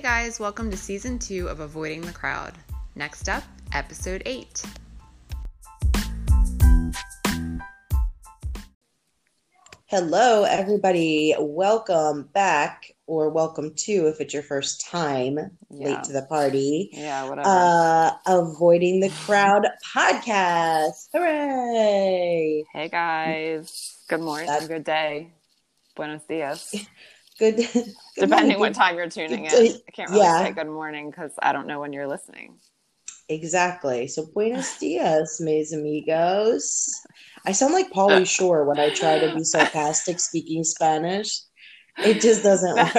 Hey guys, welcome to season two of Avoiding the Crowd. Next up, episode eight. Hello, everybody. Welcome back, or welcome to if it's your first time Yeah. late to the party. Yeah, whatever. Uh, Avoiding the Crowd podcast. Hooray! hey guys, good morning, That- good day, buenos dias. Good. good Depending morning, what time you're tuning in. I can't really yeah. say good morning because I don't know when you're listening. Exactly. So, buenos dias, mis amigos. I sound like Pauly Shore when I try to be sarcastic speaking Spanish. It just doesn't work.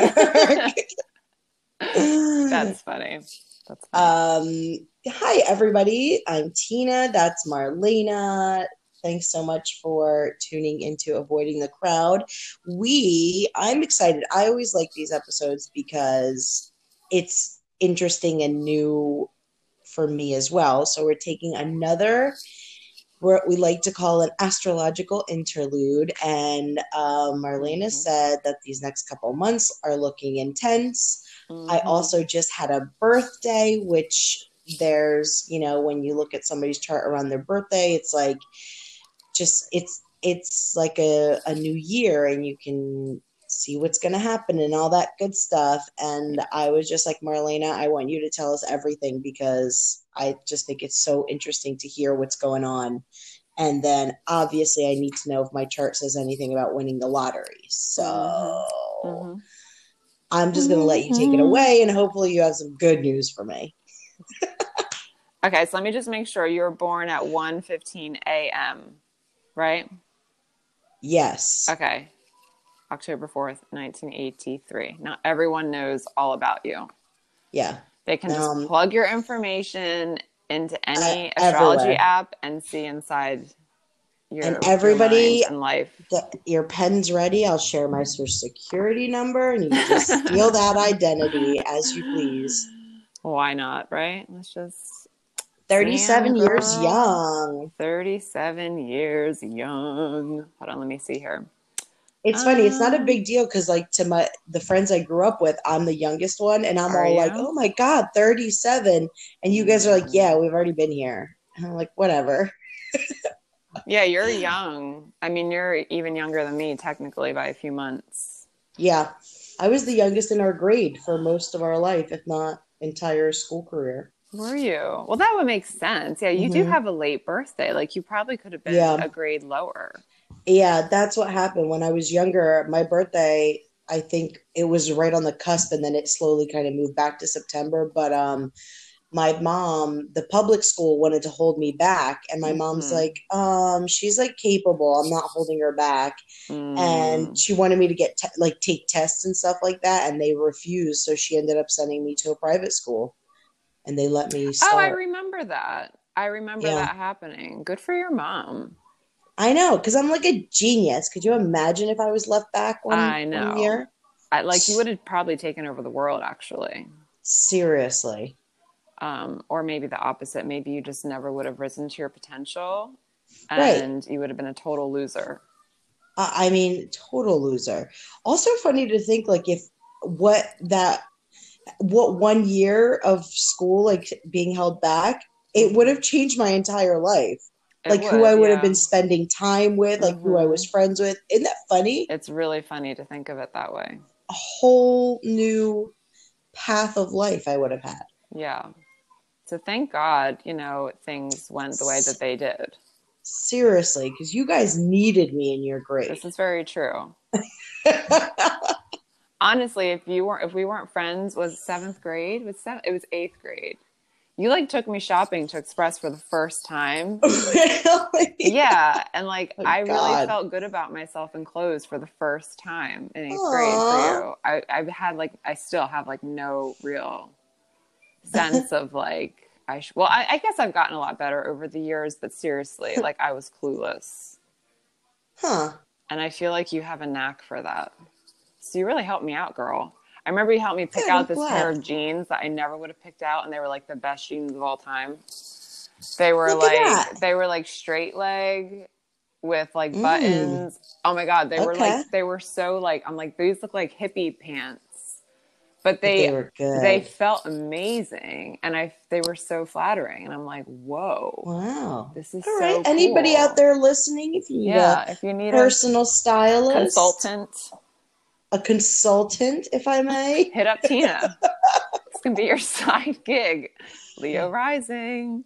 That's funny. That's funny. Um, hi, everybody. I'm Tina. That's Marlena. Thanks so much for tuning into Avoiding the Crowd. We, I'm excited. I always like these episodes because it's interesting and new for me as well. So we're taking another, what we like to call an astrological interlude. And um, Marlena Mhm. said that these next couple months are looking intense. I Mhm. also just had a birthday, which there's, you know, when you look at somebody's chart around their birthday, it's like just it's it's like a, a new year and you can see what's gonna happen and all that good stuff. And I was just like, Marlena, I want you to tell us everything because I just think it's so interesting to hear what's going on. And then obviously I need to know if my chart says anything about winning the lottery. So Mhm. I'm just going to let you take it Mhm. away, and hopefully, you have some good news for me. Okay, so let me just make sure you were born at 1:15 a.m. Right? Yes. Okay. October 4th, 1983. Now everyone knows all about you. Yeah. They can just Um, plug your information into any Uh, astrology everywhere. app and see inside your And everybody- mind and life. The, your pen's ready. I'll share my social security number, and you can just steal that identity as you please. Why not, right? Let's just 37 Damn, years young. 37 years young. Hold on, let me see here. It's funny. It's not a Um, big deal because, like, to my the friends I grew up with, I'm the youngest one, and I'm all like, "Oh my god, 37!" And you guys are like. "Yeah, we've already been here." And I'm like, "Whatever." Yeah, you're young. I mean, you're even younger than me technically by a few months. Yeah, I was the youngest in our grade for most of our life, if not entire school career. Were you? Well, that would make sense. Yeah, you do Mhm. have a late birthday. Like you probably could have been Yeah. a grade lower. Yeah, that's what happened when I was younger. My birthday, I think it was right on the cusp, and then it slowly kind of moved back to September. But um, my mom, the public school wanted to hold me back, and my mom's Mhm. like, um, she's like capable. I'm not holding her back, Mm. and she wanted me to get te- like take tests and stuff like that, and they refused. So she ended up sending me to a private school, and they let me start. oh, I remember that. I remember Yeah. that happening. Good for your mom. I know, because I'm like a genius. Could you imagine if I was left back one, I know. one year? I, like you would have probably taken over the world, actually. Seriously. Um, or maybe the opposite. Maybe you just never would have risen to your potential, Right. and you would have been a total loser. I mean, total loser. Also funny to think like if what that what one year of school like being held back, it would have changed my entire life. It like who I would have been spending time with, like who I mm-hmm. was friends with. Isn't that funny? It's really funny to think of it that way. A whole new path of life I would have had. Yeah. So thank God, you know, things went the way that they did. Seriously, because you guys needed me in your grade. This is very true. Honestly, if you weren't, if we weren't friends, was seventh grade? Was seven, it was eighth grade. You like took me shopping to Express for the first time. really? Yeah, and like Oh, I really felt good about myself in clothes for the first time in eighth Aw. grade for you. I, I've had like I still have like no real sense of like I sh- well I, I guess I've gotten a lot better over the years, but seriously, like I was clueless, Huh. and I feel like you have a knack for that. So you really helped me out, girl. I remember you helped me pick out this glad. pair of jeans that I never would have picked out, and they were like the best jeans of all time. They were Look like they were like straight leg with like Mm. buttons. Oh my god, they were like they were so like I'm like these look like hippie pants. but they they were good. they felt amazing, and I they were so flattering, and I'm like, whoa, wow. this is All so right. Anybody out there listening, if you need Yeah, if you need a personal a stylist, consultant, a consultant, if I may. hit up Tina. this can be your side gig. Leo rising.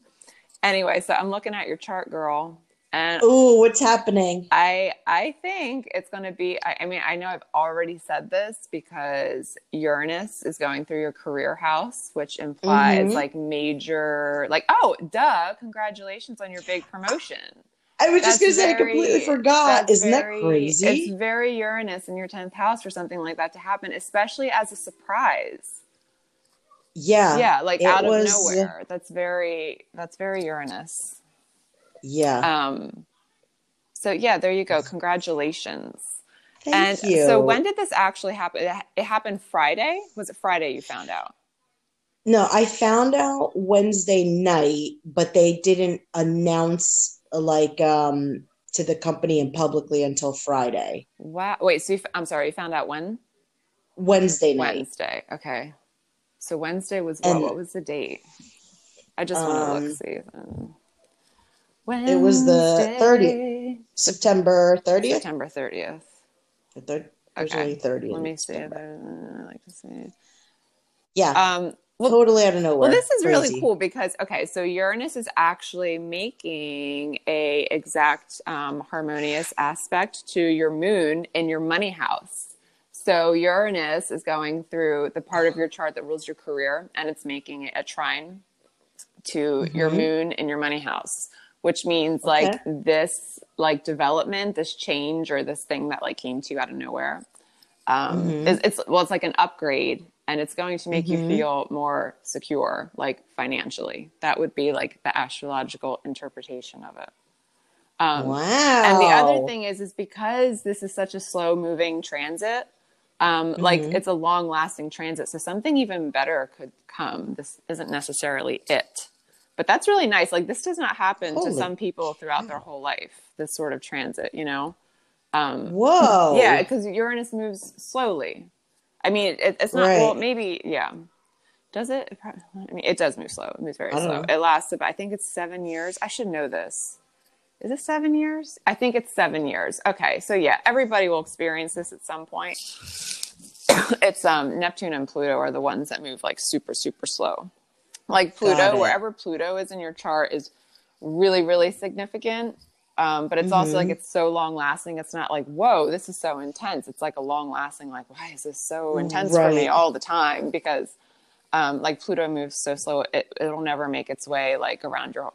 Anyway, so I'm looking at your chart, girl, and Ooh, what's happening? I I think it's going to be. I, I mean, I know I've already said this because Uranus is going through your career house, which implies Mhm. like major, like oh, duh! Congratulations on your big promotion. I was just gonna say, I completely forgot. Isn't very- that crazy? It's very Uranus in your tenth house for something like that to happen, especially as a surprise. yeah, yeah, like out of nowhere. That's very that's very Uranus. yeah. Um, so yeah, there you go. Congratulations. Thank and you. so when did this actually happen? It happened Friday. Was it Friday you found out? No, I found out Wednesday night, but they didn't announce like um to the company and publicly until Friday. Wow. Wait. So you, f- I'm sorry. You found out when? Wednesday night. Wednesday. Okay. So Wednesday was what? And- what was the date? I just want to Um, look see. then. It was the 30th. September 30th? September 30th. The third, Okay. only 30. Let me see. if September. I, I like to see. Yeah, Um, well, totally out of nowhere. Well, this is really cool because okay, so Uranus is actually making a exact um, harmonious aspect to your moon in your money house. So Uranus is going through the part of your chart that rules your career, and it's making a trine to your Mhm. moon in your money house, which means like this like development, this change, or this thing that like came to you out of nowhere. Um, Mhm. is, it's well, it's like an upgrade, and it's going to make you Mhm. feel more secure, like financially. That would be like the astrological interpretation of it. Um, wow. and the other thing is, is because this is such a slow moving transit, um, like Mhm. it's a long lasting transit. So something even better could come. This isn't necessarily it, but that's really nice. Like this does not happen Holy to some people throughout their whole life. This sort of transit, you know. Um, Whoa. yeah, because Uranus moves slowly. I mean, it, it's not. Well, maybe yeah. Does it? It I mean, it does move slow. It moves very slow. know. It lasts about. I think it's seven years. I should know this. Is it seven years? I think it's seven years. Okay, so yeah, everybody will experience this at some point. it's um Neptune and Pluto are the ones that move like super super slow. Like Pluto, wherever Pluto is in your chart is really really significant. Um, but it's also Mhm. like it's so long lasting. It's not like whoa, this is so intense. It's like a long lasting. Like why is this so intense for me all the time? Because um, like Pluto moves so slow, it, it'll never make its way like around your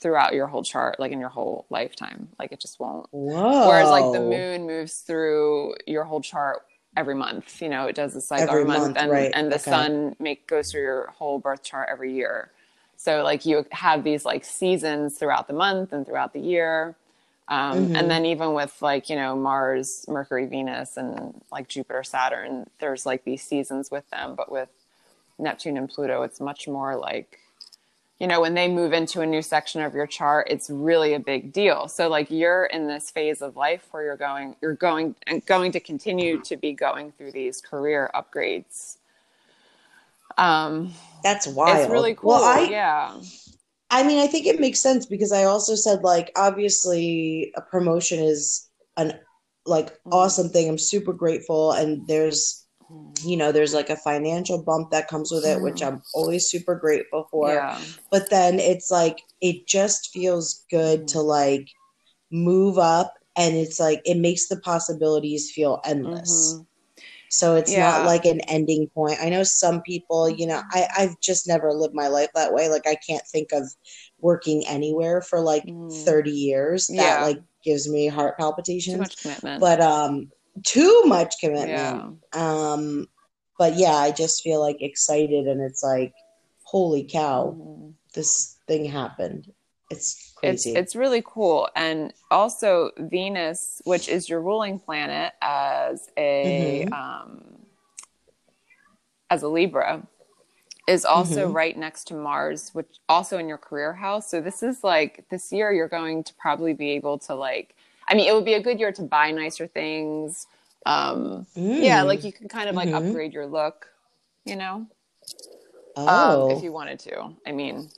throughout your whole chart, like in your whole lifetime. Like it just won't. Whoa. Whereas like the moon moves through your whole chart every month. You know, it does this cycle Every every month, month, and right. and the Okay. sun make goes through your whole birth chart every year. So like you have these like seasons throughout the month and throughout the year. Um, Mhm. And then even with like you know Mars, Mercury, Venus, and like Jupiter, Saturn, there's like these seasons with them. But with Neptune and Pluto, it's much more like you know when they move into a new section of your chart it's really a big deal so like you're in this phase of life where you're going you're going and going to continue to be going through these career upgrades um That's wild. it's really cool Well, I, yeah I mean, I think it makes sense because I also said like obviously a promotion is an like Mm-hmm. awesome thing. I'm super grateful and there's you know, there's like a financial bump that comes with it, which I'm always super grateful for. yeah But then it's like it just feels good to like move up and it's like it makes the possibilities feel endless. Mhm. So it's Yeah. not like an ending point. I know some people, you know, I, I've just never lived my life that way. Like I can't think of working anywhere for like Mm. 30 years. That Yeah. like gives me heart too palpitations. much commitment But um too much commitment. yeah Um but yeah, I just feel like excited and it's like, holy cow, Mhm. this thing happened. It's crazy. it's really cool and also venus which is your ruling planet as a Mhm. um as a libra is also Mhm. right next to mars which also in your career house so this is like this year you're going to probably be able to like i mean it would be a good year to buy nicer things um yeah Mm. like you can kind of like Mhm. upgrade your look you know, Oh, um, if you wanted to. I mean,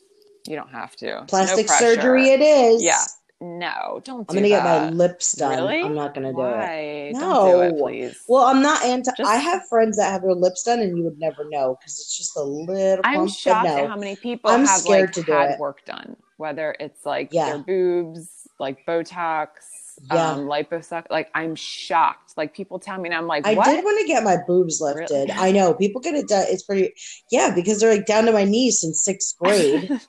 you don't have to. plastic No surgery it is. Yeah. No, don't I'm do gonna get my lips done. Really? I'm not gonna do it. Why? Don't do it, No. please. Well, I'm not anti. Just- I have friends that have their lips done, and you would never know because it's just a little. I'm but shocked no. at how many people I'm have scared like to do had it. work done, whether it's like Yeah. their boobs, like Botox, Yeah. um, liposuction. Like I'm shocked. Like people tell me, and I'm like, I what? did want to get my boobs Really? lifted. I know people get it done. It's pretty, yeah, because they're like down to my knees in sixth grade.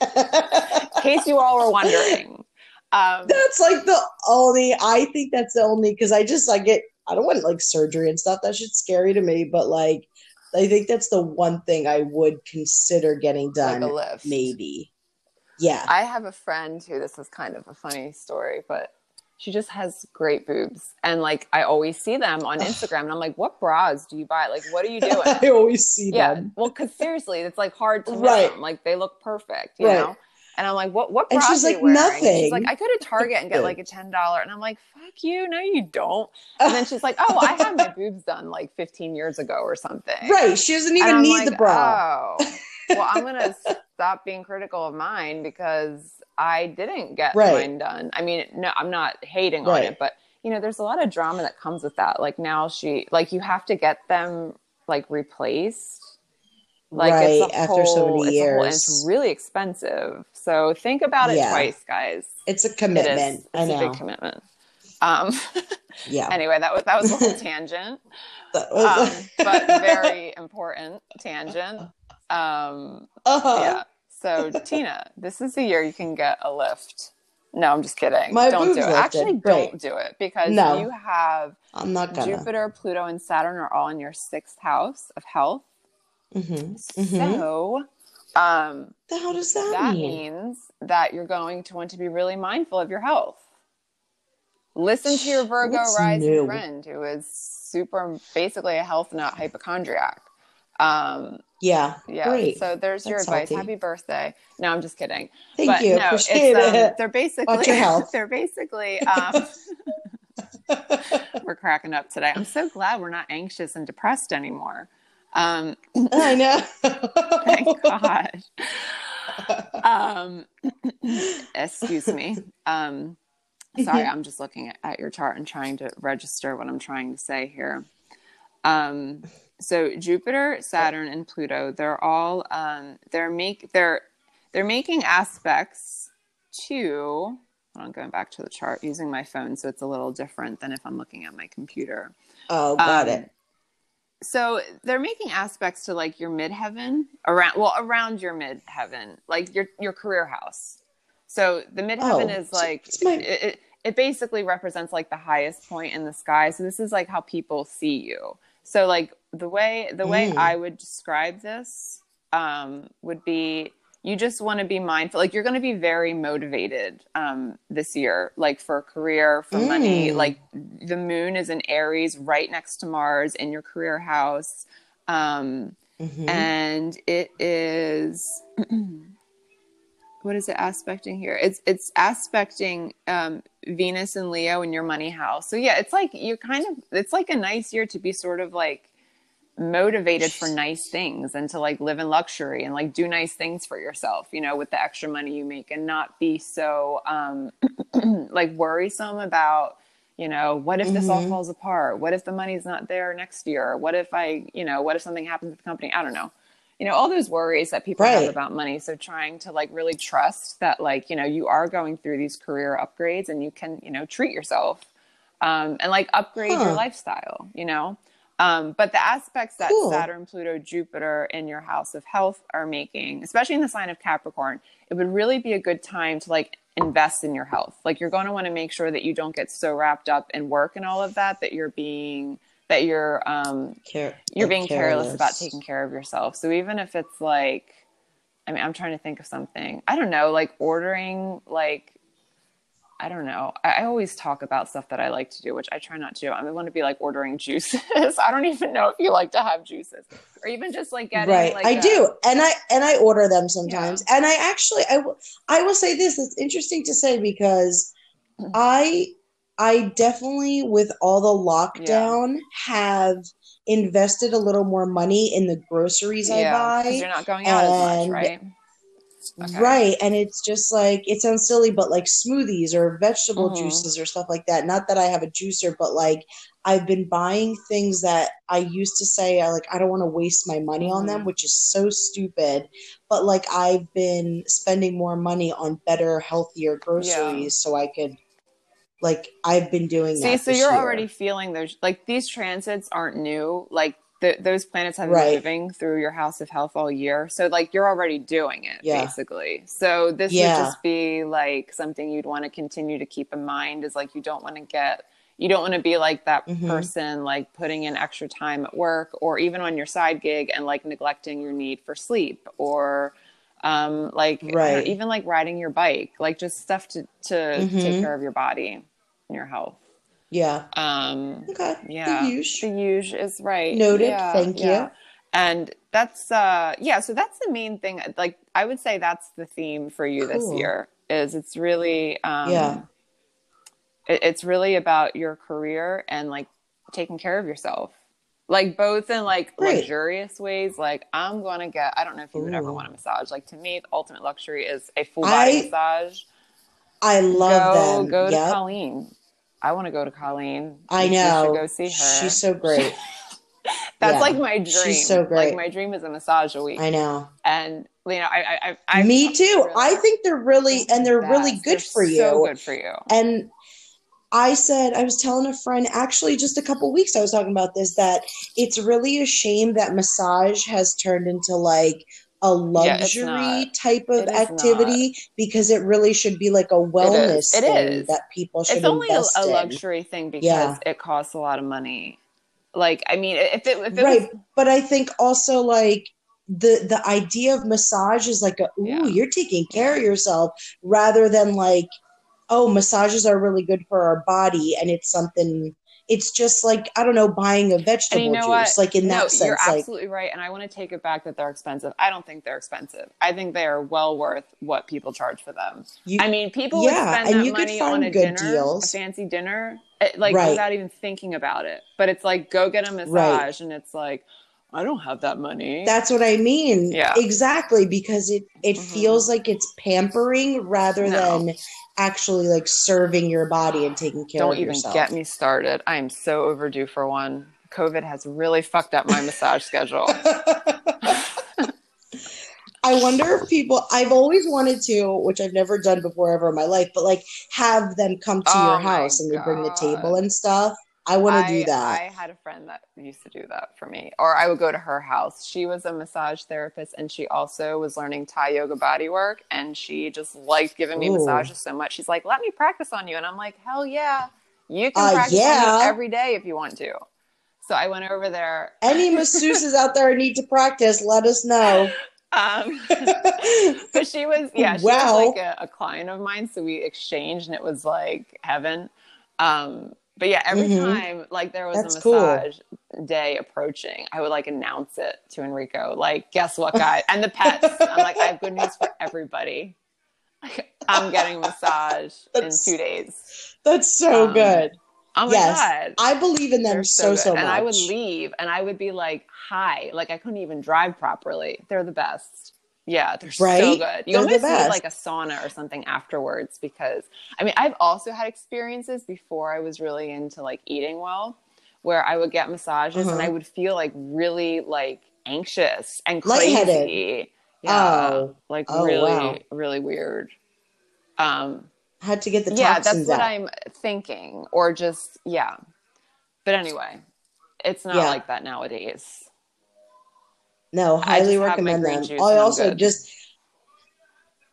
In case you all were wondering, um, that's like the only. I think that's the only because I just I get I don't want like surgery and stuff. That shit's scary to me. But like, I think that's the one thing I would consider getting like done. a lift. maybe. Yeah. I have a friend who this is kind of a funny story, but she just has great boobs, and like I always see them on Instagram, and I'm like, what bras do you buy? Like, what are you doing? I always see yeah, them. well, because seriously, it's like hard to Right. them. Like they look perfect, you Right. know. And I'm like, what? What And she's like, wearing? And She's "Nothing." like, I go to Target and get like a ten dollar, and I'm like, fuck you, no, you don't. And then she's like, oh, I had my boobs done like 15 years ago or something. Right. She doesn't even need like, the bra. Oh, well, I'm gonna stop being critical of mine because I didn't get Right. mine done. I mean, no, I'm not hating on it, but you know, there's a lot of drama that comes with that. Like now, she like you have to get them like replaced. Like right. it's a After so many it's a whole, years. it's really expensive. So think about it Yeah. twice, guys. It's a It commitment. is. I It's a know. big commitment. Um, yeah. anyway, that was that was a whole tangent um, but very important tangent. Um, Uh-huh. yeah. So Tina, this is the year you can get a lift. No, I'm just kidding. My don't do it. lifted. Actually, Great. don't do it because No. you have I'm not gonna. Jupiter, Pluto, and Saturn are all in your sixth house of health. hmm So, um, The hell does that, that mean? means that you're going to want to be really mindful of your health. Listen to your Virgo What's rising new? friend, who is super, basically a health nut hypochondriac. Um, Yeah. yeah. Great. So there's your advice. healthy. Happy birthday. No, I'm just kidding. Thank but you. no, Appreciate um, it. they're basically Watch your health. they're basically um, we're cracking up today. I'm so glad we're not anxious and depressed anymore. Um, I know. thank God. Um, excuse me. Um, sorry, I'm just looking at, at your chart and trying to register what I'm trying to say here. Um, so Jupiter, Saturn, and Pluto, they're all um, they're make they're they're making aspects to. I'm going back to the chart using my phone, so it's a little different than if I'm looking at my computer. oh, got Um, it. So they're making aspects to like your midheaven around well around your midheaven, like your your career house. So the midheaven Oh, is like my- it, it, it basically represents like the highest point in the sky. So this is like how people see you. So like the way the way Mm. I would describe this um, would be you just want to be mindful like you're going to be very motivated um, this year like for career for money Mm. like the moon is in aries right next to mars in your career house um, Mhm. and it is what is it aspecting here it's it's aspecting um, venus and leo in your money house so yeah it's like you're kind of it's like a nice year to be sort of like motivated for nice things and to like live in luxury and like do nice things for yourself you know with the extra money you make and not be so um like worrisome about you know what if this all Mhm. falls apart? What if the money's not there next year? What if i you know what if something happens with the company? I don't know. You know all those worries that people have about money so trying to like really trust that like you know you are going through these career upgrades and you can you know treat yourself um, and like upgrade your lifestyle you know um, but the aspects that Cool. saturn pluto jupiter in your house of health are making especially in the sign of capricorn it would really be a good time to like invest in your health like you're going to want to make sure that you don't get so wrapped up in work and all of that that you're being that you're um, Care- you're being careless about taking care of yourself. So even if it's like, I mean, I'm trying to think of something. I don't know, like ordering, like, I don't know. I, I always talk about stuff that I like to do, which I try not to. I want to be like ordering juices. I don't even know if you like to have juices, or even just like getting. right Like i a- do and i and i order them sometimes and i actually I will- I will say this it's interesting to say because i I definitely, with all the lockdown, have invested a little more money in the groceries I Yeah, because buy. you're not going out as much, right? Okay. Right. And it's just like, it sounds silly, but like smoothies or vegetable Mhm. juices or stuff like that. Not that I have a juicer, but like I've been buying things that I used to say, I like, I don't want to waste my money on them, Mhm. which is so stupid. But like I've been spending more money on better, healthier groceries so I could, like, I've been doing See, that. so you're year. already feeling there's like these transits aren't new. Like th- those planets have been Right. moving through your house of health all year. So like you're already doing it Yeah. basically. So this Yeah. would just be like something you'd want to continue to keep in mind is like you don't want to get, you don't want to be like that Mhm. person like putting in extra time at work or even on your side gig and like neglecting your need for sleep or um like don't Right. even like riding your bike like just stuff to to Mhm. take care of your body and your health Yeah. um, Okay. yeah, The usual. the huge is right. Noted. Yeah, Thank you. And that's uh, yeah. So that's the main thing. Like I would say that's the theme for you this year. Is it's really um, Yeah. it- it's really about your career and like taking care of yourself. Like both in like Great. luxurious ways. Like I'm gonna get. I don't know if you would ever want a massage. Like to me, the ultimate luxury is a full body I massage. I love go them. go to Yep. Colleen. I want to go to Colleen. I know. go see her. She's so great. That's Yeah. like my dream. She's so great. Like my dream is a massage a week. I know. And you know, I, I, I, I Me too. really- I think they're really and they're really good They're for you. So good for you. And I said, I was telling a friend actually just a couple weeks I was talking about this that it's really a shame that massage has turned into like a luxury not. type of activity because it really should be like a wellness It thing is. that people should It's only a, a in. luxury thing because Yeah. it costs a lot of money. Like, I mean, if it, if it right was, but i think also like the the idea of massage is like a, ooh Yeah. you're taking care of yourself rather than like oh massages are really good for our body and it's something it's just like i don't know buying a vegetable you know juice what? like in no, that sense you're like absolutely right. And I want to take it back that they're expensive. I don't think they're expensive. I think they are well worth what people charge for them. you, I mean, people Yeah, would spend that money on a good dinner, deals. a fancy dinner, eh, like Right. without even thinking about it. But it's like go get a massage, Right. and it's like I don't have that money. that's what i mean Yeah. exactly because it it Mhm. feels like it's pampering rather No. than actually like serving your body and taking care don't of even get me started. I am so overdue for one. COVID has really fucked up my massage schedule. I wonder if people I've always wanted to, which I've never done before ever in my life, but like have them come to Oh your house and they bring the table and stuff. I want to do that. I had a friend that used to do that for me, or I would go to her house. She was a massage therapist, and she also was learning Thai yoga body work, and she just liked giving me Ooh. massages so much. She's like, "Let me practice on you," and I'm like, "Hell yeah, you can Uh, practice yeah. every day if you want to." So I went over there. Any masseuses out there need to practice, let us know. Um, but she was, yeah, she Wow. was like a, a client of mine. So we exchanged, and it was like heaven. Um, but yeah, every Mhm. time like there was That's a cool. massage day approaching, I would like announce it to Enrico, like, guess what, guy, and the pets. I'm like, I have good news for everybody. I'm getting a massage That's- in two days. That's so Um, good. Oh my Yes, god. I believe in them They're so good. so, much. And I would leave and I would be like, hi. Like I couldn't even drive properly. They're the best. Yeah, they're so good. You They're almost need like a sauna or something afterwards because I mean I've also had experiences before I was really into like eating well where I would get massages and Uh-huh. I would feel like really like anxious and Lightheaded. crazy. Yeah. Oh. Like Oh, really, wow. really weird. Um Had to get the yeah that's what out. i'm thinking or just yeah but anyway it's not Yeah. like that nowadays No, highly my recommend them. I also good. just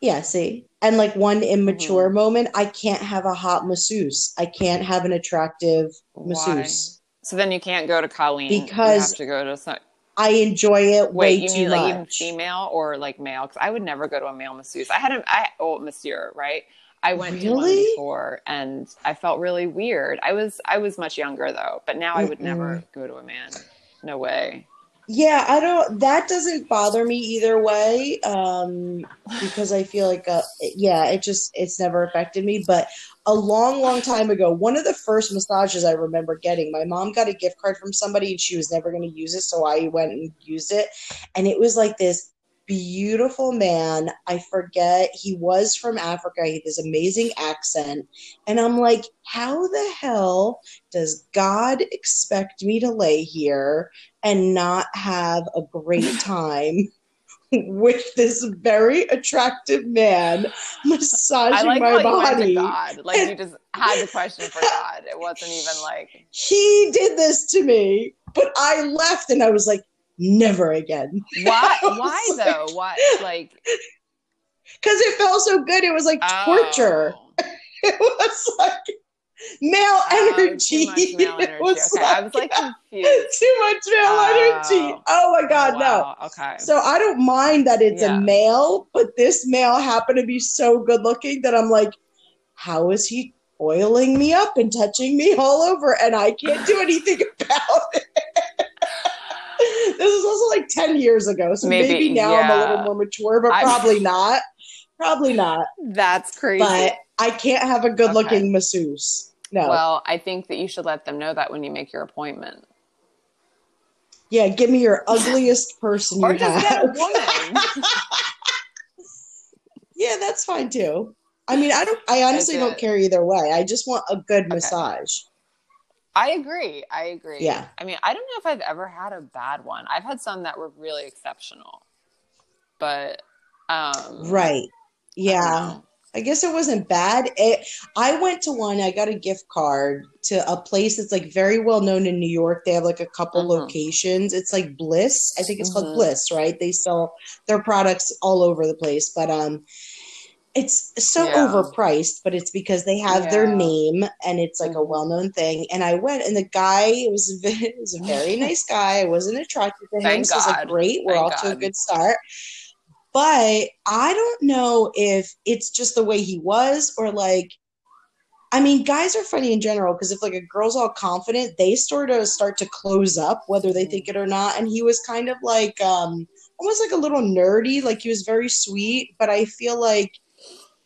yeah, see, and like one immature Mm-hmm. moment, I can't have a hot masseuse. I can't have an attractive Why? masseuse. so then you can't go to colleen you Because have to go to some I enjoy it way wait you too mean like much. female or like male because i would never go to a male masseuse i had a i oh monsieur right i went to one before and i felt really weird i was i was much younger though but now i would never go to a man no way Yeah, I don't. That doesn't bother me either way, um, because I feel like, uh, yeah, it just it's never affected me. But a long, long time ago, one of the first massages I remember getting, my mom got a gift card from somebody, and she was never going to use it, so I went and used it, and it was like this beautiful man. I forget he was from Africa. He had this amazing accent, and I'm like, how the hell does God expect me to lay here and not have a great time with this very attractive man massaging like my how you went to body. God. Like you just had the question for God. It wasn't even like He did this to me, but I left and I was like, never again. why why like- though? Why like Because it felt so good. It was like torture. oh. It was like male Oh, energy. Too much male It was okay, I was like confused. too much male Oh. energy. Oh my god, no. wow. Okay. So I don't mind that it's Yeah. a male, but this male happened to be so good looking that I'm like, how is he oiling me up and touching me all over and I can't do anything about it? This is also like 10 years ago, so maybe, Maybe, now I'm a little more mature, but I- probably not. Probably not. That's crazy. But I can't have a good looking masseuse. No. Well, I think that you should let them know that when you make your appointment. yeah, give me your ugliest person Or you just get a woman. Yeah, that's fine too. I mean, I don't. I honestly don't care either way. I just want a good massage. I agree. I agree. Yeah. I mean, I don't know if I've ever had a bad one. I've had some that were really exceptional. But um Right. Yeah. don't. I guess it wasn't bad. It, I went to one. I got a gift card to a place that's like very well known in New York. They have like a couple Mhm. locations. It's like Bliss. I think it's Mhm. called Bliss, right? They sell their products all over the place, but um, it's so Yeah. overpriced. But it's because they have their name and it's like a Mhm. well known thing. And I went, and the guy was a was a very nice guy. I wasn't attracted to him, Thank so I was like, God. great, we're Thank off to a good start but I don't know if it's just the way he was or like I mean guys are funny in general because if like a girl's all confident they sort of start to close up whether they think it or not and he was kind of like um almost like a little nerdy like he was very sweet but I feel like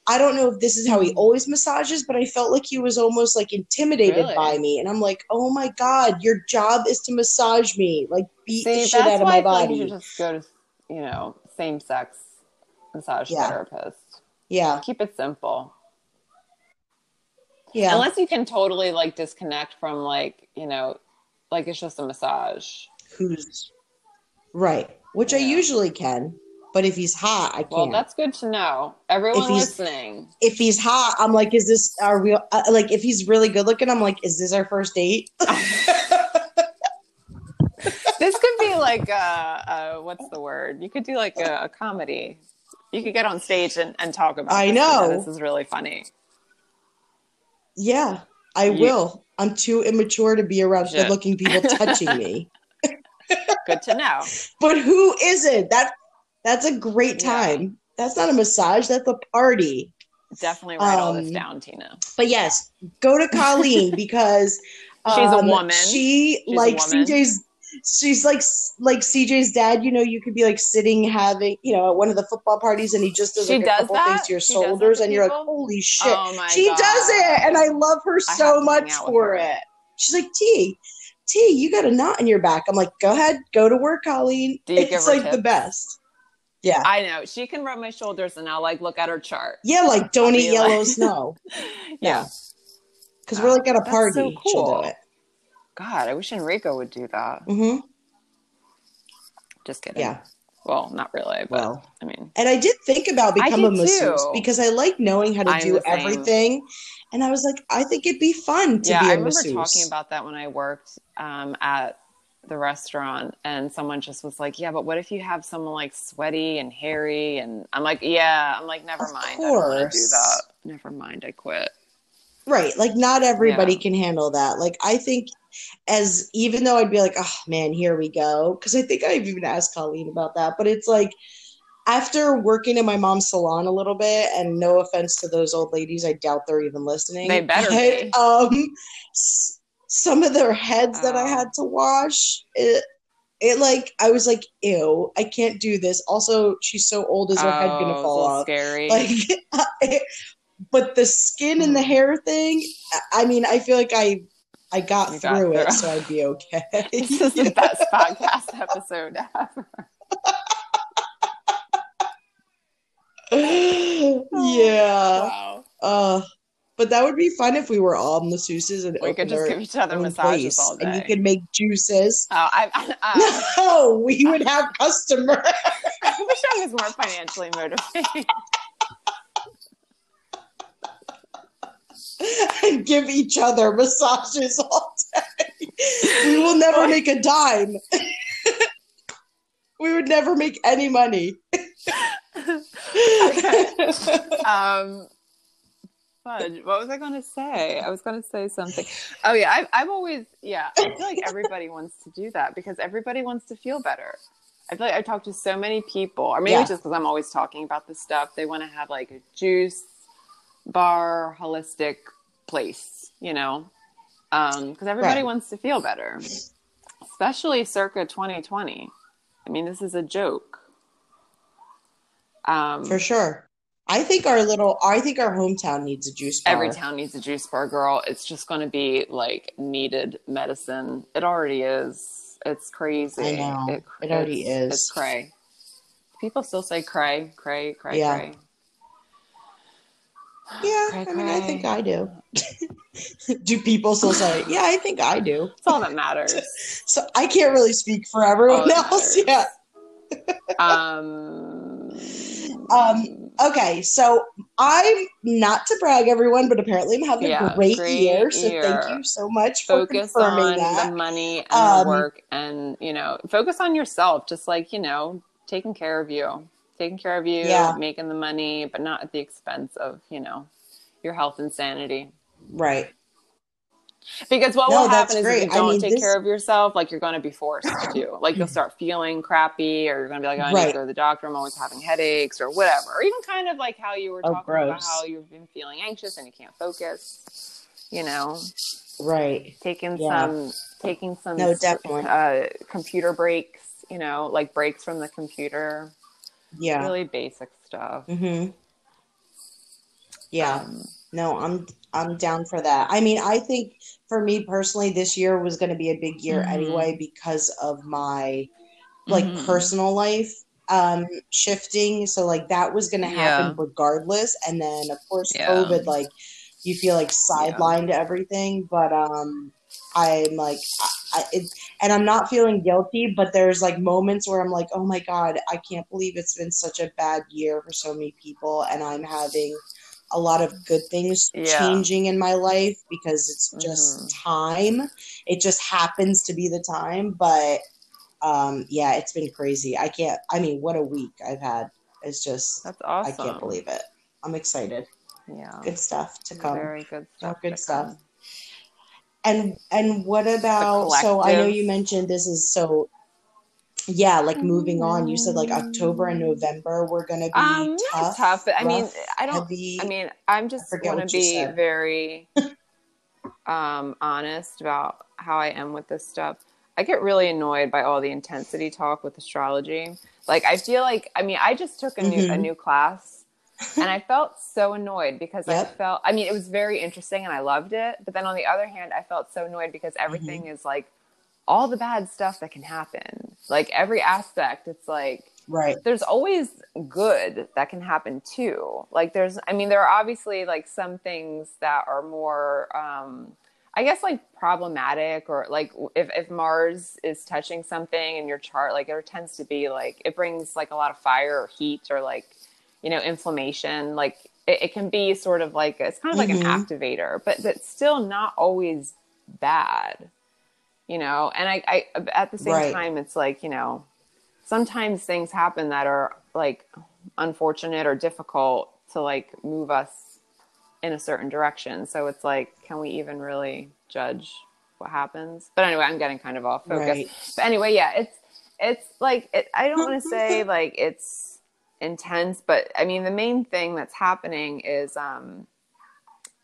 I don't know if this is how he always massages, but I felt like he was almost like intimidated Really? by me. And I'm like, oh my God, your job is to massage me. Like, beat See, the shit out of my I feel like body. you just go to, you know, same sex massage Yeah. therapist. yeah. Keep it simple. Yeah. Unless you can totally like disconnect from like, you know, like it's just a massage. who's right, which I usually can. But if he's hot, I can't. Well, that's good to know. Everyone If listening. if he's hot, I'm like, is this are we? Uh, like, if he's really good looking, I'm like, is this our first date? this could be like a, a what's the word? You could do like a, a comedy. You could get on stage and, and talk about. I this. know. this is really funny. yeah, I You- will. I'm too immature to be around good looking people touching me. Good to know. But who isn't? That that's a great Yeah. time. That's not a massage. That's a party. Definitely write all this Um, down, Tina. But yes, go to Colleen because She's a um, woman. She She's like woman. CJ's. She's like like CJ's dad. You know, you could be like sitting having you know at one of the football parties, and he just does She like a does couple that? things to your She shoulders, and you're like, holy shit. Oh she God. does it, and I love her I so have to hang much for her. it. She's like, T, T, you got a knot in your back. I'm like, go ahead, go to work, Colleen. It's like the best. Yeah. I know. She can rub my shoulders and I'll like look at her chart. Yeah, like don't I'll eat yellow like- snow. Yeah. Because we're like at a That's party. so cool. do it. God, I wish Enrico would do that. Mm-hmm. Just kidding. Yeah. Well, not really, but Well. I mean, And I did think about becoming a masseuse too. because I like knowing how to I'm do everything. And I was like, I think it'd be fun to yeah, be a I remember masseuse. talking about that when I worked um, at the restaurant, and someone just was like, "Yeah, but what if you have someone like sweaty and hairy?" And I'm like, "Yeah," I'm like, "Never Of mind, I don't want to do that. Never mind, I quit." Right. Like not everybody Yeah. can handle that. Like I think as even though I'd be like, oh man, here we go. Because I think I've even asked Colleen about that. But it's like after working in my mom's salon a little bit, and no offense to those old ladies, I doubt they're even listening. They better but, be. Um, some of their heads that I Oh. had to wash, it, it like I was like, ew, I can't do this. Also, she's so old, is her head Oh, gonna fall little off? Scary. Like, but the skin and the hair thing. I- mean, I feel like I I got You got through it, through. so I'd be okay. this is the best podcast episode ever. yeah. Wow. Uh, but that would be fun if we were all masseuses and We could just give each other massages all day. and you could make juices. Oh, I, I, I, No, we would have customers. I wish I was more financially motivated. and give each other massages all day. We will never make a dime. we would never make any money. um, fudge. What was I going to say? I was going to say something. Oh yeah, I've, I've always yeah. I feel like everybody wants to do that because everybody wants to feel better. I feel like I talked to so many people, or maybe Yeah. just because I'm always talking about this stuff. They want to have like a juice bar, holistic place, you know, because everybody Right. wants to feel better, especially circa 2020. I mean, this is a joke. Um, For sure. I think our little, I think our hometown needs a juice bar. Every town needs a juice bar, girl. It's just going to be like needed medicine. It already is. It's crazy. I know. It already it's- is. It's cray. People still say cray, cray, cray, Yeah. cray. Yeah, Cray, I mean, I think I do. do people still say, yeah, I think I do. It's all that matters. So I can't really speak for everyone else. matters. Yeah. um, Um, Okay, so I'm not to brag, everyone, but apparently I'm having Yeah, a great, great year. So year. thank you so much for focus confirming on that. the money and Um, the work and you know focus on yourself just like you know taking care of you taking care of you Yeah. making the money but not at the expense of you know your health and sanity Right. Because what No, will happen is great. if you don't mean, take this- care of yourself like you're going to be forced to like you'll start feeling crappy or you're going to be like oh, i need to go to the doctor i'm always having headaches or whatever or even kind of like how you were Oh, talking about how you've been feeling anxious and you can't focus you know Right. taking Yeah. some taking some No, definitely. uh, computer breaks you know like breaks from the computer Yeah. really basic stuff Mm-hmm. Yeah. Um, No, I'm I'm down for that. I mean, I think for me personally, this year was going to be a big year Mhm. anyway because of my like Mhm. personal life um shifting. So like that was going to happen Yeah. regardless. And then of course Yeah. COVID, like you feel like sidelined everything. But um, I'm like, I, it, and I'm not feeling guilty. But there's like moments where I'm like, oh my god, I can't believe it's been such a bad year for so many people, and I'm having a lot of good things Yeah. changing in my life because it's just Mhm. time. It just happens to be the time. But um, yeah, it's been crazy. I can't. I mean, what a week I've had. It's just that's awesome I can't believe it. I'm excited. yeah Good stuff to come. very good stuff good stuff. come. And and what about so I know you mentioned this is so yeah, like moving on. You said like October and November were gonna be um tough. tough but i mean i don't heavy. i mean i'm just forget want to what you be very um honest about how i am with this stuff i get really annoyed by all the intensity talk with astrology like i feel like i mean i just took a new a Mhm. new class and i felt so annoyed because i felt i mean it was very interesting and i loved it but then on the other hand i felt so annoyed because everything Mm-hmm. is like all the bad stuff that can happen like every aspect it's like right. there's always good that can happen too. Like there's, I mean, there are obviously like some things that are more, um, I guess like problematic or like if, if Mars is touching something in your chart, like there tends to be like, it brings like a lot of fire or heat or like, you know, inflammation. Like it, it can be sort of like, it's kind of like Mhm. an activator, but that's still not always bad, you know? And I, I, at the same Right. time, it's like, you know, sometimes things happen that are like unfortunate or difficult to like move us in a certain direction. So it's like, can we even really judge what happens? But anyway, I'm getting kind of off focus. Right. But anyway, yeah, it's it's like it, I don't want to say like it's intense, but I mean the main thing that's happening is um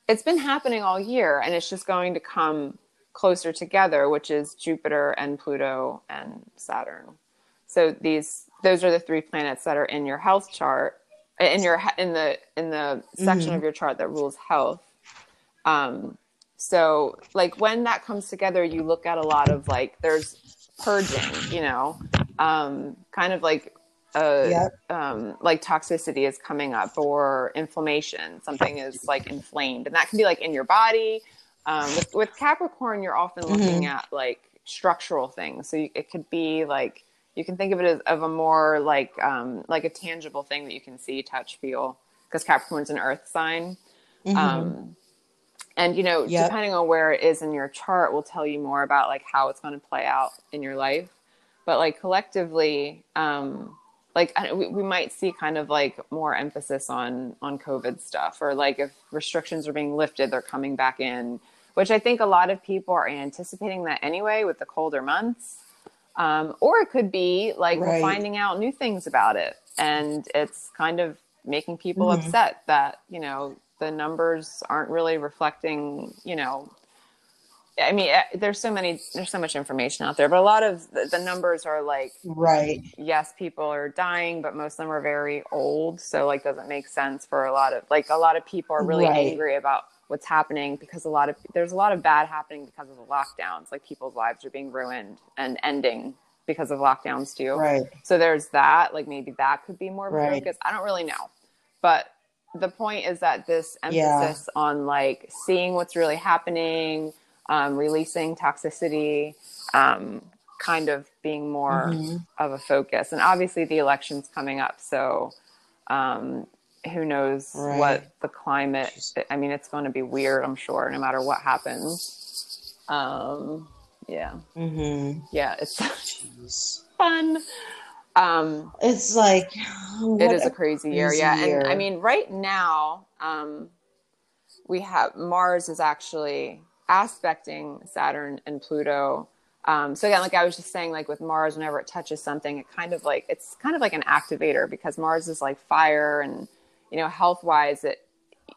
it's been happening all year and it's just going to come closer together, which is Jupiter and Pluto and Saturn. So these those are the three planets that are in your health chart in your in the in the section Mm-hmm. of your chart that rules health. Um, so like when that comes together, you look at a lot of like there's purging, you know, um, kind of like uh, Yep. um, like toxicity is coming up or inflammation. Something is like inflamed, and that can be like in your body. Um, with, with Capricorn, you're often looking at like structural things. So you, it could be like you can think of it as of a more like um, like a tangible thing that you can see, touch, feel. Because Capricorn's an Earth sign. Um, and you know, Yep. depending on where it is in your chart, will tell you more about like how it's going to play out in your life. But like collectively, um, like we, we might see kind of like more emphasis on on COVID stuff, or like if restrictions are being lifted, they're coming back in, which I think a lot of people are anticipating that anyway with the colder months. Um, or it could be like Right. finding out new things about it, and it's kind of making people Mhm. upset that you know the numbers aren't really reflecting you know i mean eh, there's so many there's so much information out there but a lot of the, the numbers are like Right. yes people are dying but most of them are very old so like doesn't make sense for a lot of like a lot of people are really Right. angry about what's happening because a lot of there's a lot of bad happening because of the lockdowns like people's lives are being ruined and ending because of lockdowns too Right. so there's that. Like maybe that could be more of a Right. focus. I don't really know. But the point is that this Yeah. emphasis on like seeing what's really happening, um, releasing toxicity, um, kind of being more Mhm. of a focus. And obviously the election's coming up. So um, who knows Right. what the climate, I mean, it's going to be weird, I'm sure, no matter what happens. Um, yeah. hmm Yeah. It's fun. Um, It's like it is a crazy year, crazy yeah. And I mean, right now, um, we have Mars is actually aspecting Saturn and Pluto. Um, so again, like I was just saying, like with Mars, whenever it touches something, it kind of like it's kind of like an activator because Mars is like fire, and you know, health wise, it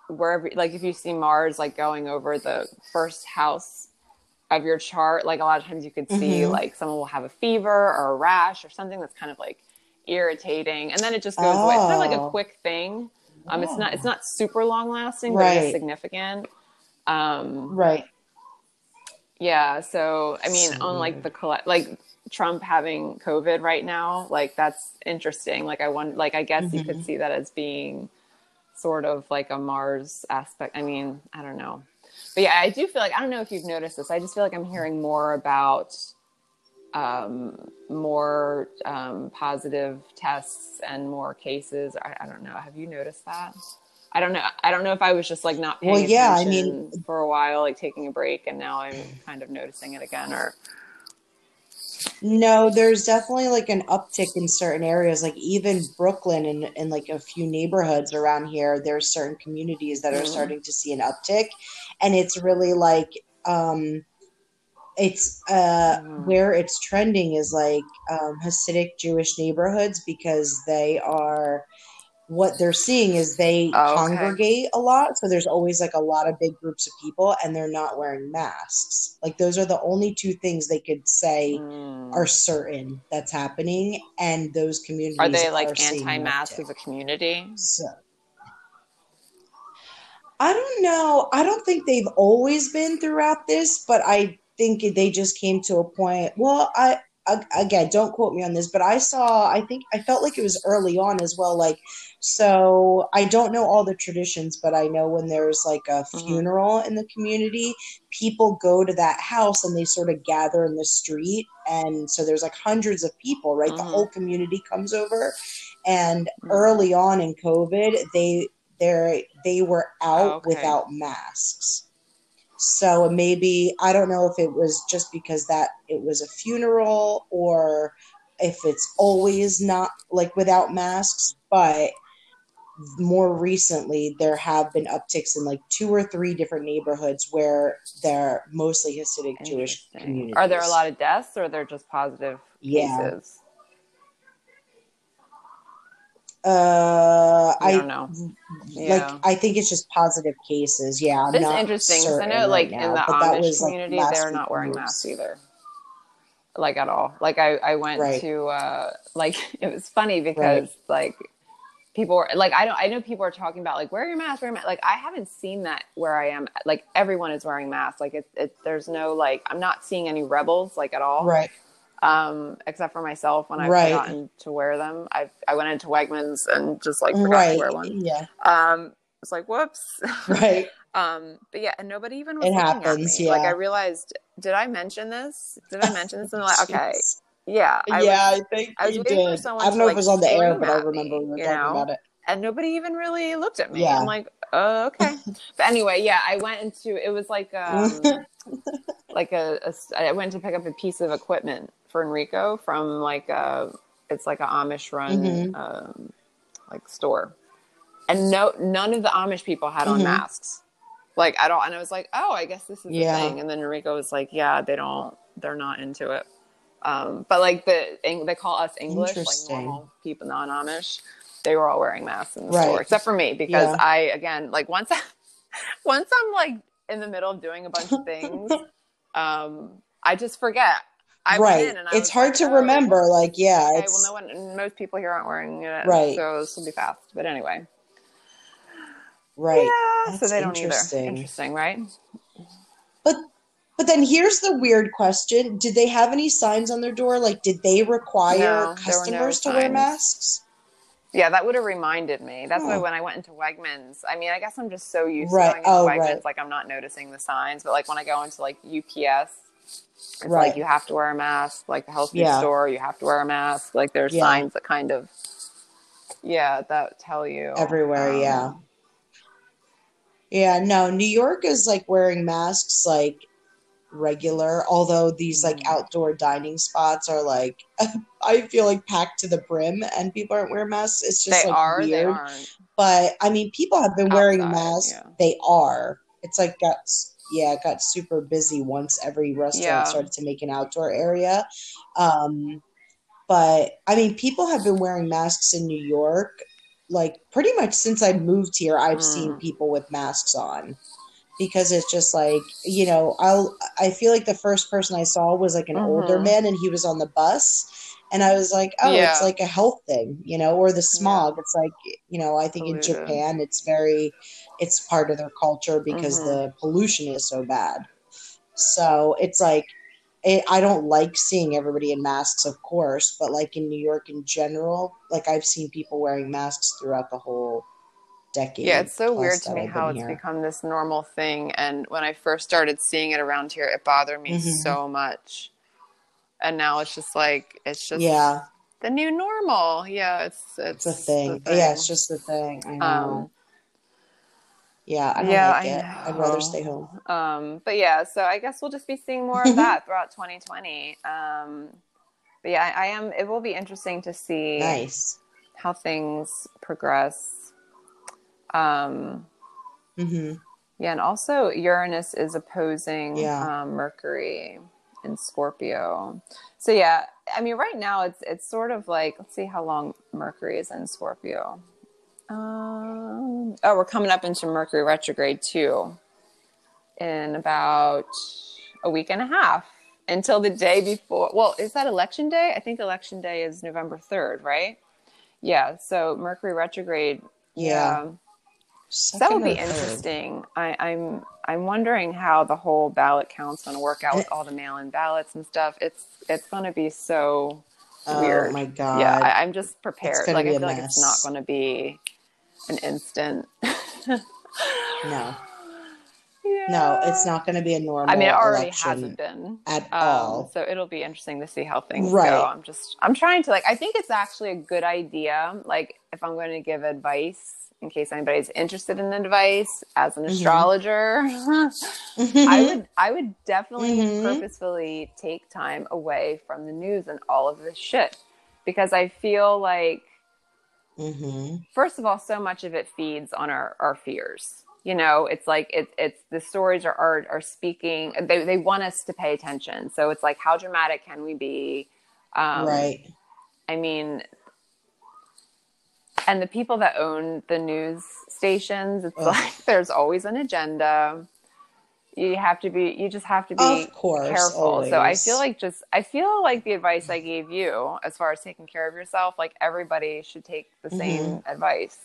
wherever like if you see Mars like going over the first house of your chart, like a lot of times you could see Mhm. like someone will have a fever or a rash or something that's kind of like irritating, and then it just goes away. It's kind of like a Oh. quick thing. Um, it's not it's not super long lasting, but it's significant. Um, right. yeah. So I mean, So on like the collect, like Trump having COVID right now, like that's interesting. Like I want, like I guess you Mm-hmm. could see that as being sort of like a Mars aspect. I mean, I don't know, but yeah, I do feel like I don't know if you've noticed this. I just feel like I'm hearing more about um, more um, positive tests and more cases. I, I don't know. Have you noticed that? I don't know. I don't know if I was just like not paying Well, yeah, I attention mean- for a while, like taking a break, and now I'm kind of noticing it again. Or No, there's definitely like an uptick in certain areas, like even Brooklyn and, and like a few neighborhoods around here, there's certain communities that are Mhm. starting to see an uptick. And it's really like um it's uh Mhm. where it's trending is like um Hasidic Jewish neighborhoods because they are what they're seeing is they Oh, okay. congregate a lot so there's always like a lot of big groups of people and they're not wearing masks like those are the only two things they could say Mm. are certain that's happening and those communities are they like anti-mask as a community? So I don't know. I don't think they've always been throughout this, but I think they just came to a point. Well, I again, don't quote me on this, but I saw. I think I felt like it was early on as well. Like, so I don't know all the traditions, but I know when there's like a Mhm. funeral in the community, people go to that house and they sort of gather in the street, and so there's like hundreds of people. Right, the Mhm. whole community comes over, and Mhm. early on in COVID, they they they were out Okay. without masks. So maybe I don't know if it was just because that it was a funeral or if it's always not like without masks, but more recently there have been upticks in like two or three different neighborhoods where they're mostly Hasidic Jewish communities. Are there a lot of deaths, or they're just positive Yeah. cases? Uh, I don't know. like. Yeah. I think it's just positive cases. Yeah, This is interesting 'cause I know, right like now, in the Amish was, community, last they're not wearing masks either, like at all. Like I, I went Right. to, uh, like it was funny because like people were like, I don't, I know people are talking about like wear your mask, wear your mask. Like I haven't seen that where I am. Like everyone is wearing masks. Like it, it there's no like I'm not seeing any rebels like at all. Right. Um, except for myself when I've Right. forgotten to wear them. I I went into Wegmans and just like forgot Right. to wear one. Yeah. Um, it's like whoops. Right. Um, but yeah, and nobody even was It happens, at me. Like yeah. I realized, did I mention this? Did I mention this? And they're like, okay, yeah, I yeah, was- I think I was waiting for someone I don't to, know if like, it was on the air, but I remember me, we were talking know? about it. and nobody even really looked at me. Yeah. I'm like, oh, okay. but anyway, yeah, I went into it was like um, like a, a I went to pick up a piece of equipment for Enrico from like a it's like a Amish run Mhm. um, like store, and no none of the Amish people had on Mhm. masks, like at all. And I was like, oh, I guess this is Yeah. the thing. And then Enrico was like, yeah, they don't, they're not into it. Um, but like the they call us English, like normal people, non Amish. They were all wearing masks in the Right. store, except for me because Yeah. I again like once once I'm like in the middle of doing a bunch of things, um, I just forget. I right. I It's hard like, to "Oh, remember. Like, yeah, Okay, it's well, no one, most people here aren't wearing it, Right. So this will be fast. But anyway, right. yeah. So they don't interesting. either. Interesting, right? But but then here's the weird question: Did they have any signs on their door? Like, did they require No, were no customers to wear masks? Yeah, that would have reminded me. That's why when I went into Wegmans, I mean, I guess I'm just so used Right. to going into Oh, Wegmans, right. like I'm not noticing the signs. But like when I go into like UPS, it's Right. like you have to wear a mask. Like the health food Yeah. store, you have to wear a mask. Like there's Yeah. signs that kind of, yeah, that tell you Everywhere, um, yeah. Yeah, no, New York is like wearing masks like regular, although these like Mhm. outdoor dining spots are like I feel like packed to the brim and people aren't wearing masks. It's just They like are. They weird. But I mean people have been wearing masks. yeah. They are. It's like got yeah, it got super busy once every restaurant Yeah. started to make an outdoor area. Um but I mean people have been wearing masks in New York like pretty much since I moved here, I've seen Mm. people with masks on because it's just like you know I'll I feel like the first person I saw was like an older Mhm. man and he was on the bus and I was like oh Yeah. it's like a health thing you know or the smog it's like you know I think in. Japan it's very it's part of their culture because Mhm. the pollution is so bad so it's like it, I don't like seeing everybody in masks, of course, but like in New York in general, like I've seen people wearing masks throughout the whole decade. Yeah, it's so weird to me how it's here. become this normal thing. And when I first started seeing it around here, it bothered me Mhm. so much. And now it's just like it's just Yeah, the new normal. Yeah, it's it's it's, a thing. the Yeah, it's just a thing. I know. Um, yeah, I don't yeah, like it. I'd rather stay home. Um, but yeah, so I guess we'll just be seeing more of that throughout 2020. Um, but yeah, I, I am. It will be interesting to see Nice. how things progress. Um, hmm yeah, and also Uranus is opposing Yeah. um, Mercury in Scorpio. So yeah, I mean, right now it's it's sort of like let's see how long Mercury is in Scorpio. Um, oh, we're coming up into Mercury retrograde too, in about a week and a half until the day before. Well, is that election day? I think election day is November third, right? Yeah. So Mercury retrograde. Yeah. yeah so that Second would be interesting. I, I'm I'm wondering how the whole ballot count's going to work out with all the mail-in ballots and stuff. It's it's going to be so Oh weird. my god. yeah. I, I'm just prepared. Like I feel like it's not going to be an instant. no, Yeah. no, it's not going to be a normal. I mean, it already hasn't been. at Um, all. so it'll be interesting to see how things Right. go. I'm just, I'm trying to like, I think it's actually a good idea. Like, if I'm going to give advice, in case anybody's interested in advice as an Mhm. astrologer, I would, I would definitely Mhm. purposefully take time away from the news and all of this shit because I feel like hmm first of all, so much of it feeds on our, our fears. You know, it's like it, it's the stories are, are are speaking. They they want us to pay attention. So it's like, how dramatic can we be? Um, right. I mean, and the people that own the news stations, it's Ugh. like there's always an agenda. You have to be. You just have to be of course, careful. Always. So I feel like just. I feel like the advice I gave you, as far as taking care of yourself, like everybody should take the same mm-hmm. advice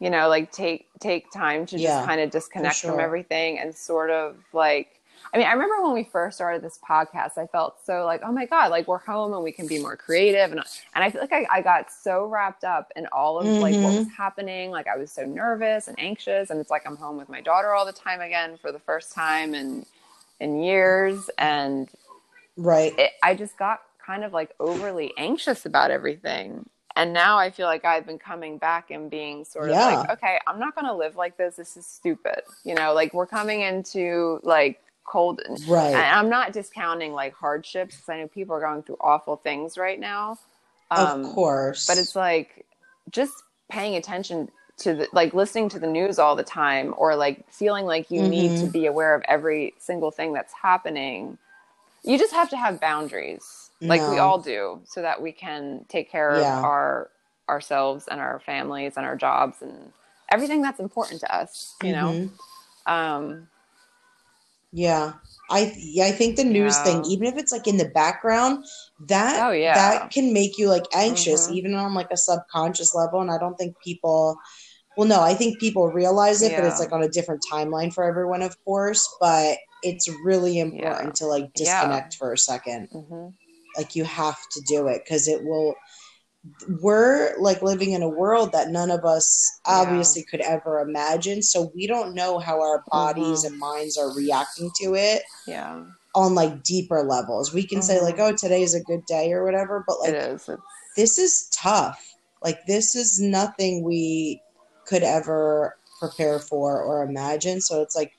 you know like take take time to yeah, just kind of disconnect sure. from everything and sort of like I mean, I remember when we first started this podcast, I felt so like, oh my God, like we're home and we can be more creative. And, and I feel like I, I got so wrapped up in all of mm-hmm. like what was mm-hmm. happening. Like I was so nervous and anxious. And it's like I'm home with my daughter all the time again for the first time in, in years. And right. It, I just got kind of like overly anxious about everything and now I feel like I've been coming back and being sort of like, okay, I'm not going to live like this. This is stupid. You know, like we're coming into like cold. Right. And I'm not discounting like hardships because I know people are going through awful things right now. Um, of course. But it's like just paying attention to the like listening to the news all the time or like feeling like you mm-hmm. need to mm-hmm. be aware of every single thing that's happening. You just have to have boundaries like no. we all do so that we can take care yeah. of our ourselves and our families and our jobs and everything that's important to us you mm-hmm. know um yeah i yeah, i think the news yeah. thing even if it's like in the background that oh, yeah. that can make you like anxious mm-hmm. even on like a subconscious level and i don't think people well no i think people realize it but it's like on a different timeline for everyone of course but it's really important to like disconnect for a 2nd mm-hmm like you have to do it because it will we're like living in a world that none of us obviously yeah. could ever imagine so we don't know how our bodies mm-hmm. and minds are reacting to it yeah on like deeper levels we can mm-hmm. say like mm-hmm. oh today's a good day or whatever but like it is. this is tough like this is nothing we could ever prepare for or imagine so it's like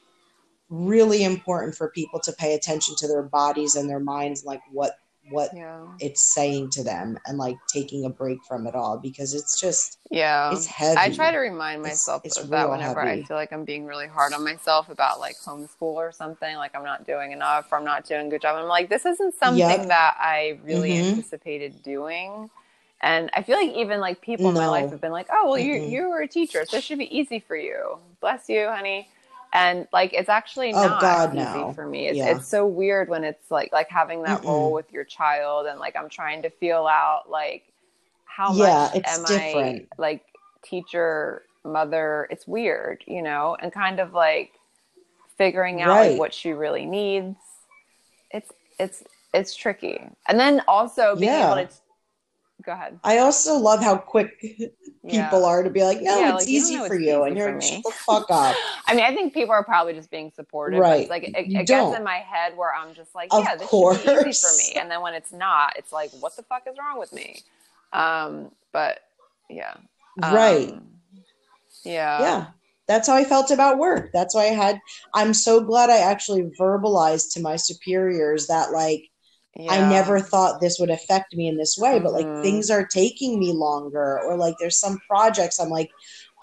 really important for people to pay attention to their bodies and their minds like what what yeah. it's saying to them and like taking a break from it all because it's just yeah it's heavy. I try to remind myself it's, it's of that whenever heavy. I feel like I'm being really hard on myself about like homeschool or something like I'm not doing enough or I'm not doing a good job. I'm like this isn't something yep. that I really mm-hmm. anticipated doing. And I feel like even like people no. in my life have been like, "Oh, well, mm-hmm. you you were a teacher, so this should be easy for you. Bless you, honey." And like it's actually oh, not oh God, easy no. for me it's, yeah. it's so weird when it's like like having that Mm-mm. role with your child and like i'm trying to feel out like how yeah, much am different. i like teacher mother it's weird you know and kind of like figuring out right. like, what she really needs it's it's it's tricky and then also being yeah. able to go ahead. I also love how quick people yeah. are to be like, no, yeah, it's like, easy for you. and you're shut the fuck up. I mean, I think people are probably just being supportive. Right. Like it, it gets in my head where I'm just like, yeah, this course. should be easy for me. And then when it's not, it's like, what the fuck is wrong with me? Um, but yeah. Um, right. Yeah. Yeah. That's how I felt about work. That's why I had, I'm so glad I actually verbalized to my superiors that like, yeah. I never thought this would affect me in this way, mm-hmm. but like mm-hmm. things are taking me longer, or like there's some projects I'm like,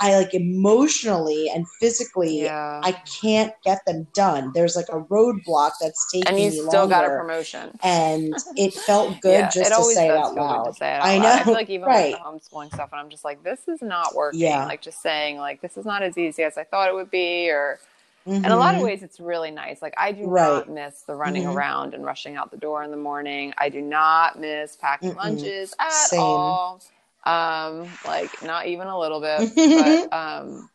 I like emotionally and physically, yeah. I can't get them done. There's like a roadblock that's taking and you still longer, got a promotion, and it felt good yeah, just to say it out loud. It out I know. I feel like even right. with the homeschooling stuff, and I'm just like, this is not working. Yeah. Like just saying like this is not as easy as I thought it would be, or Mm-hmm. In a lot of mm-hmm. ways, it's really nice. Like I do right. not miss the running mm-hmm. around and rushing out the door in the morning. I do not miss packing Mm-mm. lunches at Same. all. Um, like not even a little bit. but um,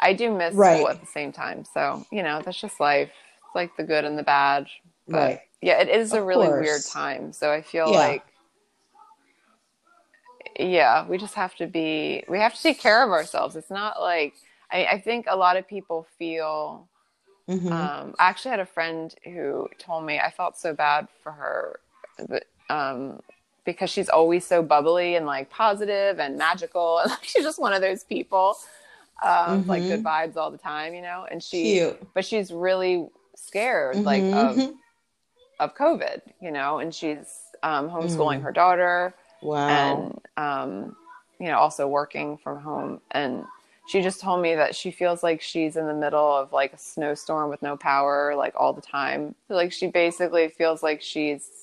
I do miss right. school at the same time. So you know, that's just life. It's like the good and the bad. But right. yeah, it is of a really course. weird time. So I feel yeah. like yeah, we just have to be. We have to take care of ourselves. It's not like I, I think a lot of people feel. Mm-hmm. Um, I actually had a friend who told me I felt so bad for her, but, um, because she's always so bubbly and like positive and magical, and like, she's just one of those people, um, mm-hmm. like good vibes all the time, you know. And she, Cute. but she's really scared, mm-hmm. like of of COVID, you know, and she's um, homeschooling mm. her daughter. Wow. And um, you know, also working from home and she just told me that she feels like she's in the middle of like a snowstorm with no power like all the time like she basically feels like she's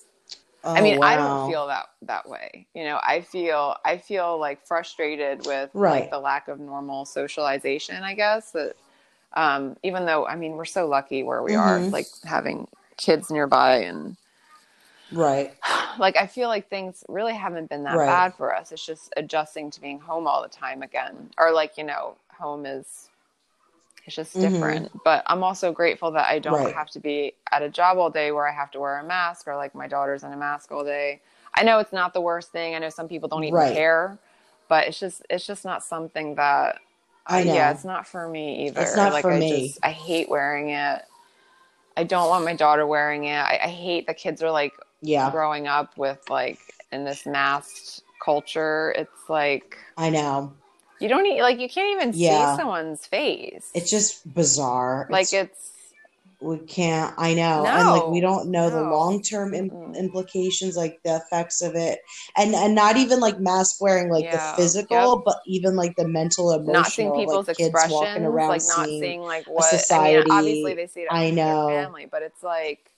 Oh, I mean, I don't feel that that way. You know, I feel I feel like frustrated with Right. like the lack of normal socialization. I guess that um, even though I mean we're so lucky where we are, Mhm. like having kids nearby, and Right. like I feel like things really haven't been that Right. bad for us. It's just adjusting to being home all the time again, or like you know, home is it's just Mhm. different. But I'm also grateful that I don't Right. have to be at a job all day where I have to wear a mask or like my daughter's in a mask all day. I know it's not the worst thing. I know some people don't even Right. care, but it's just it's just not something that I know. yeah, it's not for me either. It's not like for I me. just I hate wearing it. I don't want my daughter wearing it. I, I hate the kids are like Yeah, growing up with like in this masked culture. It's like I know. you don't e like you can't even Yeah. see someone's face. It's just bizarre. like It's- it's we can't. I know, and like we don't know the long term Mm-mm. implications, like the effects of it, and and not even like mask wearing, like Yeah. the physical, but even like the mental, emotional, not seeing people's like kids walking around, like not seeing. seeing like what I society. mean. Obviously, they see it I know. family, but it's like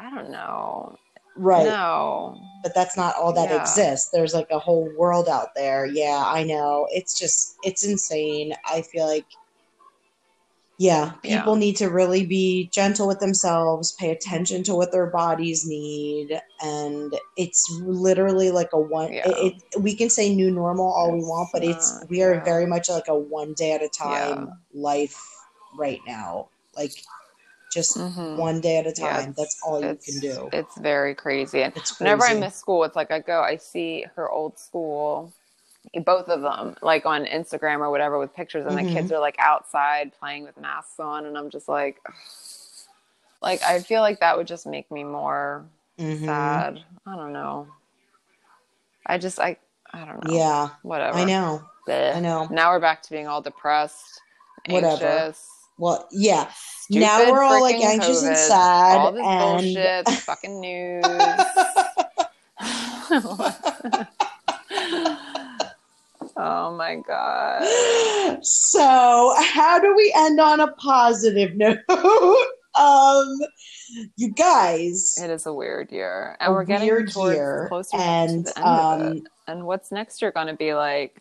I don't know. Right. No, but that's not all that Yeah. exists. There's like a whole world out there. Yeah, I know. It's just it's insane. I feel like yeah, Yeah. people need to really be gentle with themselves, pay attention to what their bodies need, and it's literally like a one Yeah. it, it we can say new normal all we want, but it's we are yeah. very much like a one day at a time Yeah. life right now. Like just Mhm. one day at a Yeah, time. That's all you can do. It's very crazy. And It's whenever I miss school, it's like I go, I see her old school, both of them, like on Instagram or whatever, with pictures, and Mhm. the kids are like outside playing with masks on, and I'm just like, like I feel like that would just make me more Mhm. sad. I don't know. I just I I don't know. Yeah, Whatever. I know. Bleh. I know. Now we're back to being all depressed, Whatever. Well, yeah. Stupid now we're all like anxious and sad All this and bullshit, fucking news. oh my god. so how do we end on a positive note? um you guys It is a weird year, and we're getting weird towards year, closer and, to the end of it. um, And what's next year going to be like?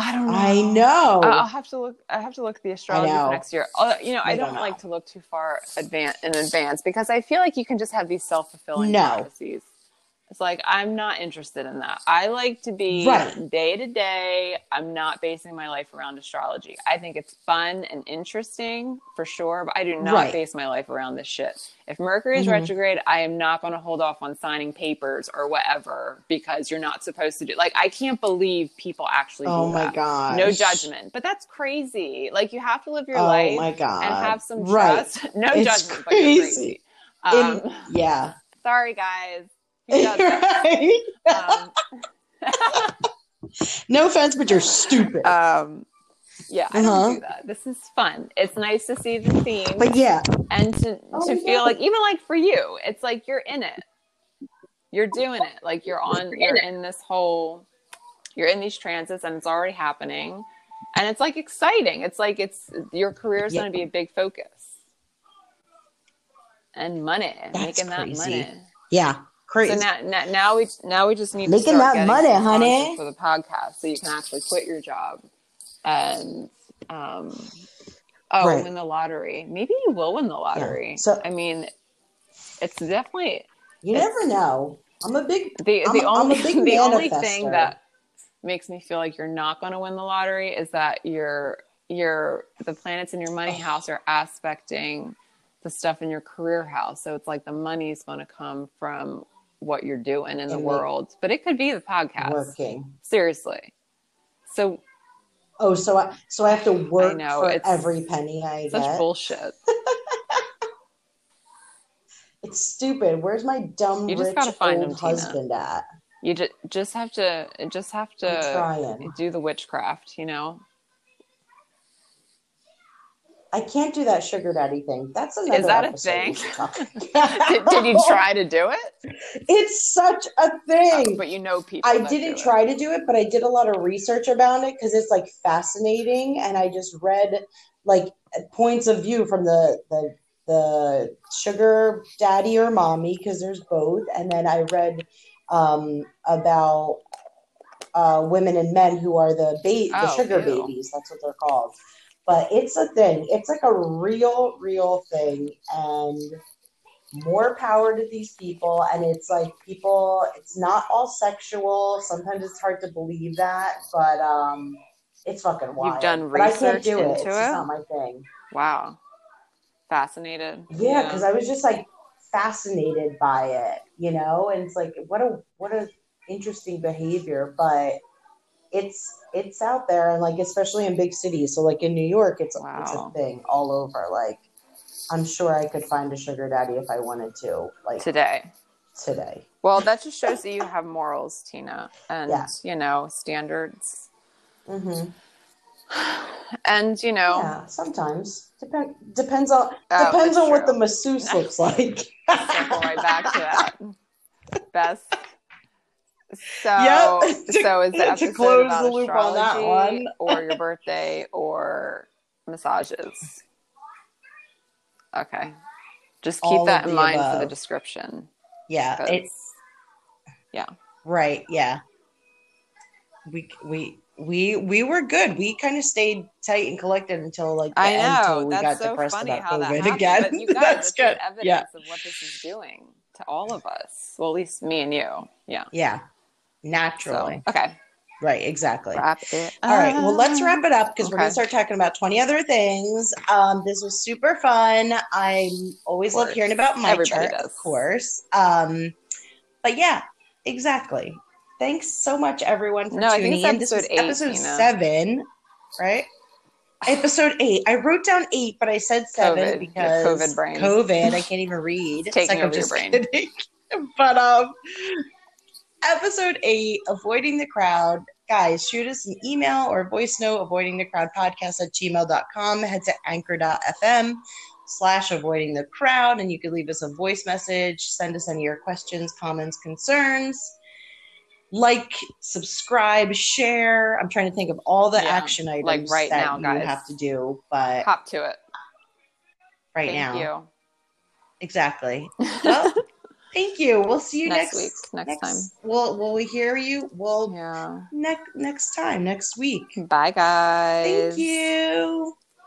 I don't know. I know. I- I'll have to look. I have to look at the astrology for next year. Uh, you know, I We don't, don't know. like to look too far advan in advance because I feel like you can just have these self fulfilling No. prophecies. It's like I'm not interested in that. I like to be Right. day to day. I'm not basing my life around astrology. I think it's fun and interesting for sure, but I do not Right. base my life around this shit. If Mercury is Mhm. retrograde, I am not going to hold off on signing papers or whatever because you're not supposed to do. Like I can't believe people actually do oh my that god. no judgment but that's crazy like you have to live your Oh life my god. and have some Right. trust no It's judgment but you're crazy. crazy In- um, yeah. sorry guys Who does right. um, No offense, but you're stupid. um, yeah i Uh-huh. don't do that this is fun it's nice to see the theme but yeah, and to, Oh, to yeah. feel like even like for you it's like you're in it you're doing it like you're on you're in this whole you're in these transits and it's already happening and it's like exciting it's like it's your career is Yep. going to be a big focus and money That's making that crazy. money yeah, crazy. so now, now, now we now we just need to Making that money, honey. for the podcast so you can actually quit your job and um oh Right. win the lottery maybe you will win the lottery So- i mean it's definitely you never know. I'm a big the I'm the a- I'm a only the only thing that makes me feel like you're not going to win the lottery is that your your the planets in your money house are aspecting the stuff in your career house so it's like the money is going to come from what you're doing in the And the- world but it could be the podcast working. seriously so Oh, so I so I have to work know, for every penny I such get. bullshit It's stupid. Where's my dumb You just rich gotta find old him, Tina. husband at? you just just have to just have to do the witchcraft you know I can't do that sugar daddy thing. That's another. Is that a thing? we should talk did, did you try to do it It's such a thing. but you know people I didn't try to do it, but I did a lot of research about it because it's like fascinating, and I just read like points of view from the the the sugar daddy or mommy because there's both, and then I read um, about uh, women and men who are the ba- the Oh, sugar ew. babies. That's what they're called. But it's a thing. It's like a real, real thing, and more power to these people. And it's like people. It's not all sexual. Sometimes it's hard to believe that, but um, it's fucking wild. You've done but I can't research do it. into It's it? not my thing. Wow. Fascinated. Yeah, because I was just like fascinated by it, you know, and it's like what a what a interesting behavior, but it's it's out there and like especially in big cities. So like in New York, it's it's a thing all over. Like I'm sure I could find a sugar daddy if I wanted to, like today. today. Well, that just shows that you have morals, Tina, and Yeah. you know standards, hmm and you know Yeah, sometimes depend depends on Oh, depends on what the true. masseuse looks like. circle right back to that. Best. So, Yep. so is the To episode close about the loop on that one. or your birthday or massages? Okay, just keep All that in mind for the description. Yeah, it's yeah, Right. Yeah. We we we we were good. We kind of stayed tight and collected until like the I end know. till we got That's so depressed funny about how that COVID happened. again. But you guys, That's good evidence Yeah. of what this is doing to all of us. Well, at least me and you. Yeah. Yeah. So, Naturally. okay. Right. Exactly. Wrap it. All right. Well, let's wrap it up because we're gonna start talking about twenty other things. Um, this was super fun. I always love hearing about my Everybody chart, does. of course. Um, but yeah, exactly. Thanks so much, everyone, for No, I think tuning in. This was episode eight, episode seven, right? Episode eight. I wrote down eight, but I said seven COVID. because COVID brain. COVID. I can't even read. It's taking like, over your brain. kidding. but um, episode eight, avoiding the crowd. Guys, shoot us an email or voice note, avoiding the crowd podcast at gmail.com. Head to anchor.fm slash avoiding the crowd, and you can leave us a voice message. Send us any of your questions, comments, concerns. Like, subscribe, share. I'm trying to think of all the Yeah, action items like right that now, you guys. have to do, but Hop to it. right Thank now. you. Exactly. Well, thank you. We'll see you Next next, week, next time. Will will we hear you? Well, yeah. next next time, next week. Bye, guys. Thank you.